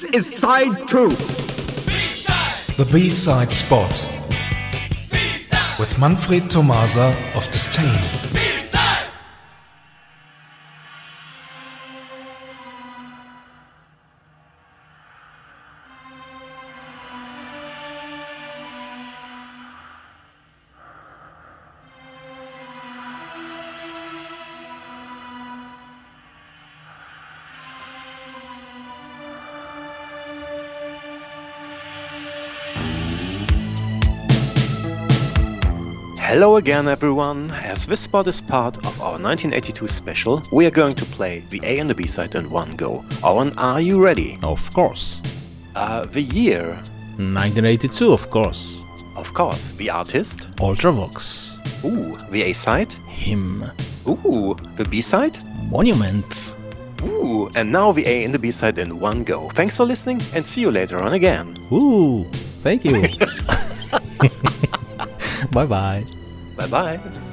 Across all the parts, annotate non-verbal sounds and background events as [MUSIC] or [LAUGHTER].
This is side two. The B-side spot with Manfred Tomasa of Disdain. Hello again, everyone. As this spot is part of our 1982 special, we are going to play the A and the B side in one go. Owen, are you ready? Of course. Uh, the year, 1982, of course. of course. The artist, Ultravox. ooh. The A side, Hymn. ooh. The B side, Monument. ooh. And now the A and the B side in one go. Thanks for listening, and see you later on again. Ooh, thank you. [LAUGHS] [LAUGHS] bye bye. Bye bye.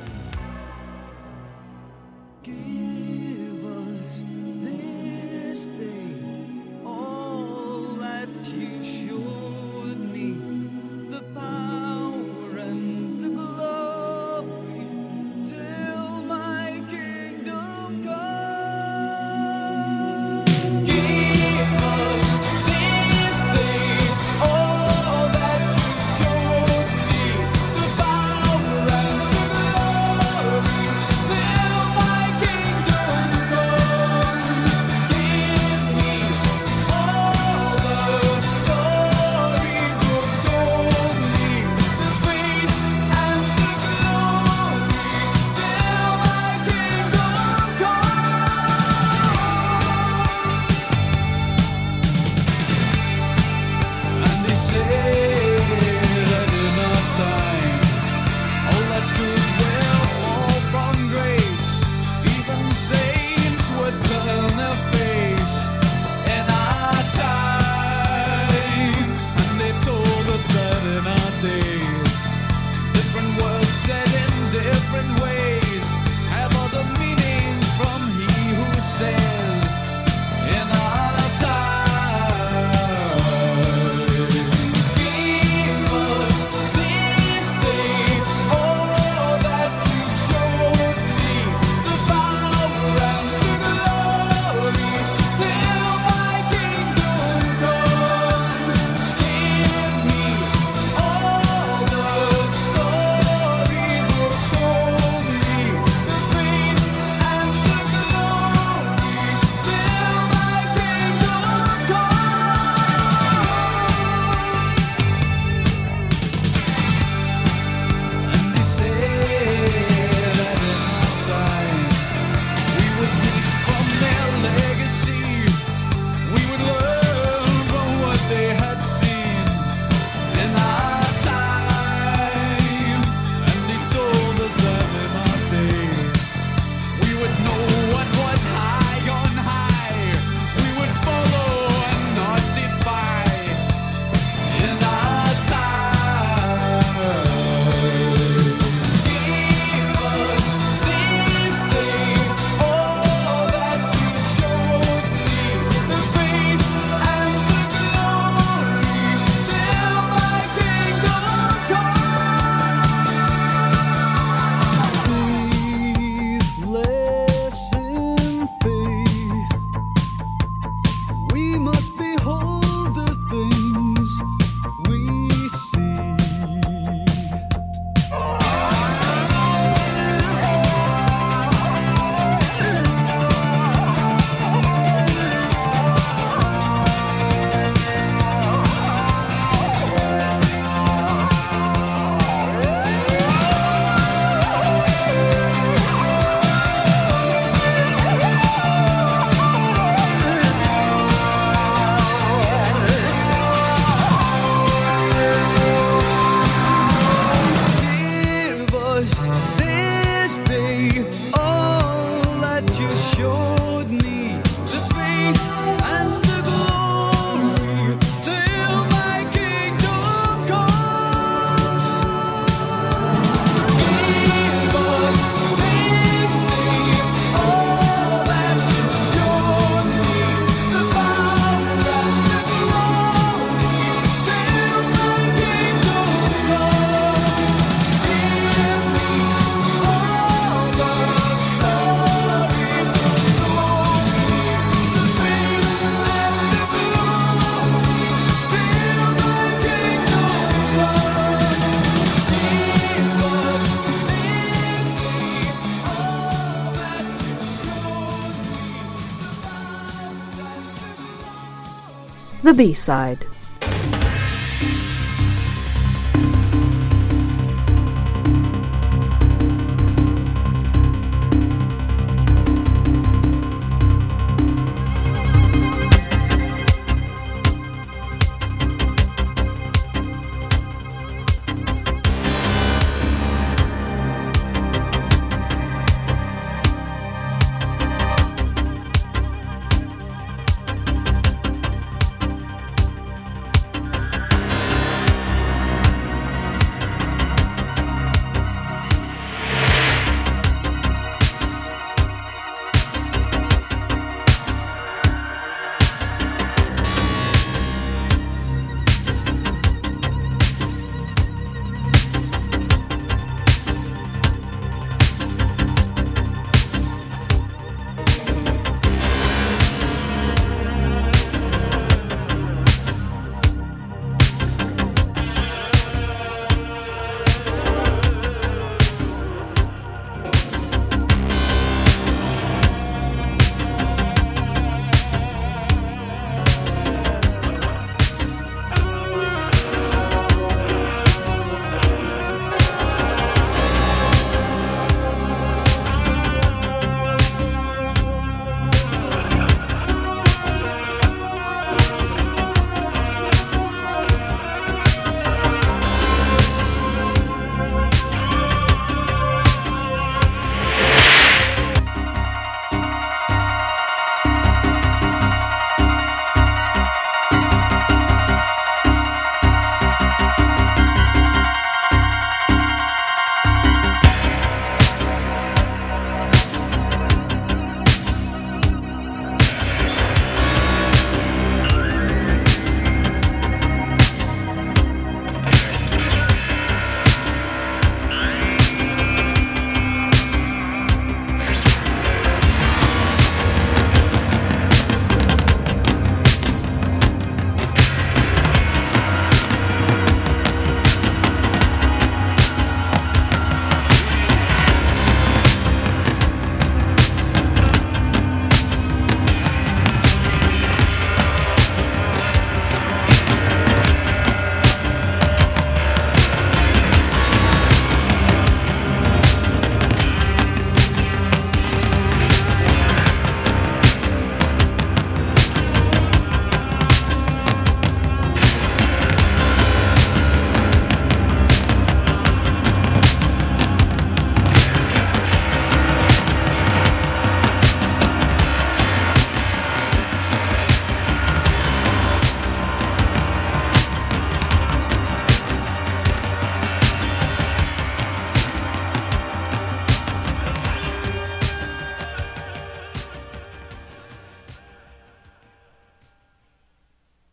you sure? The B-side.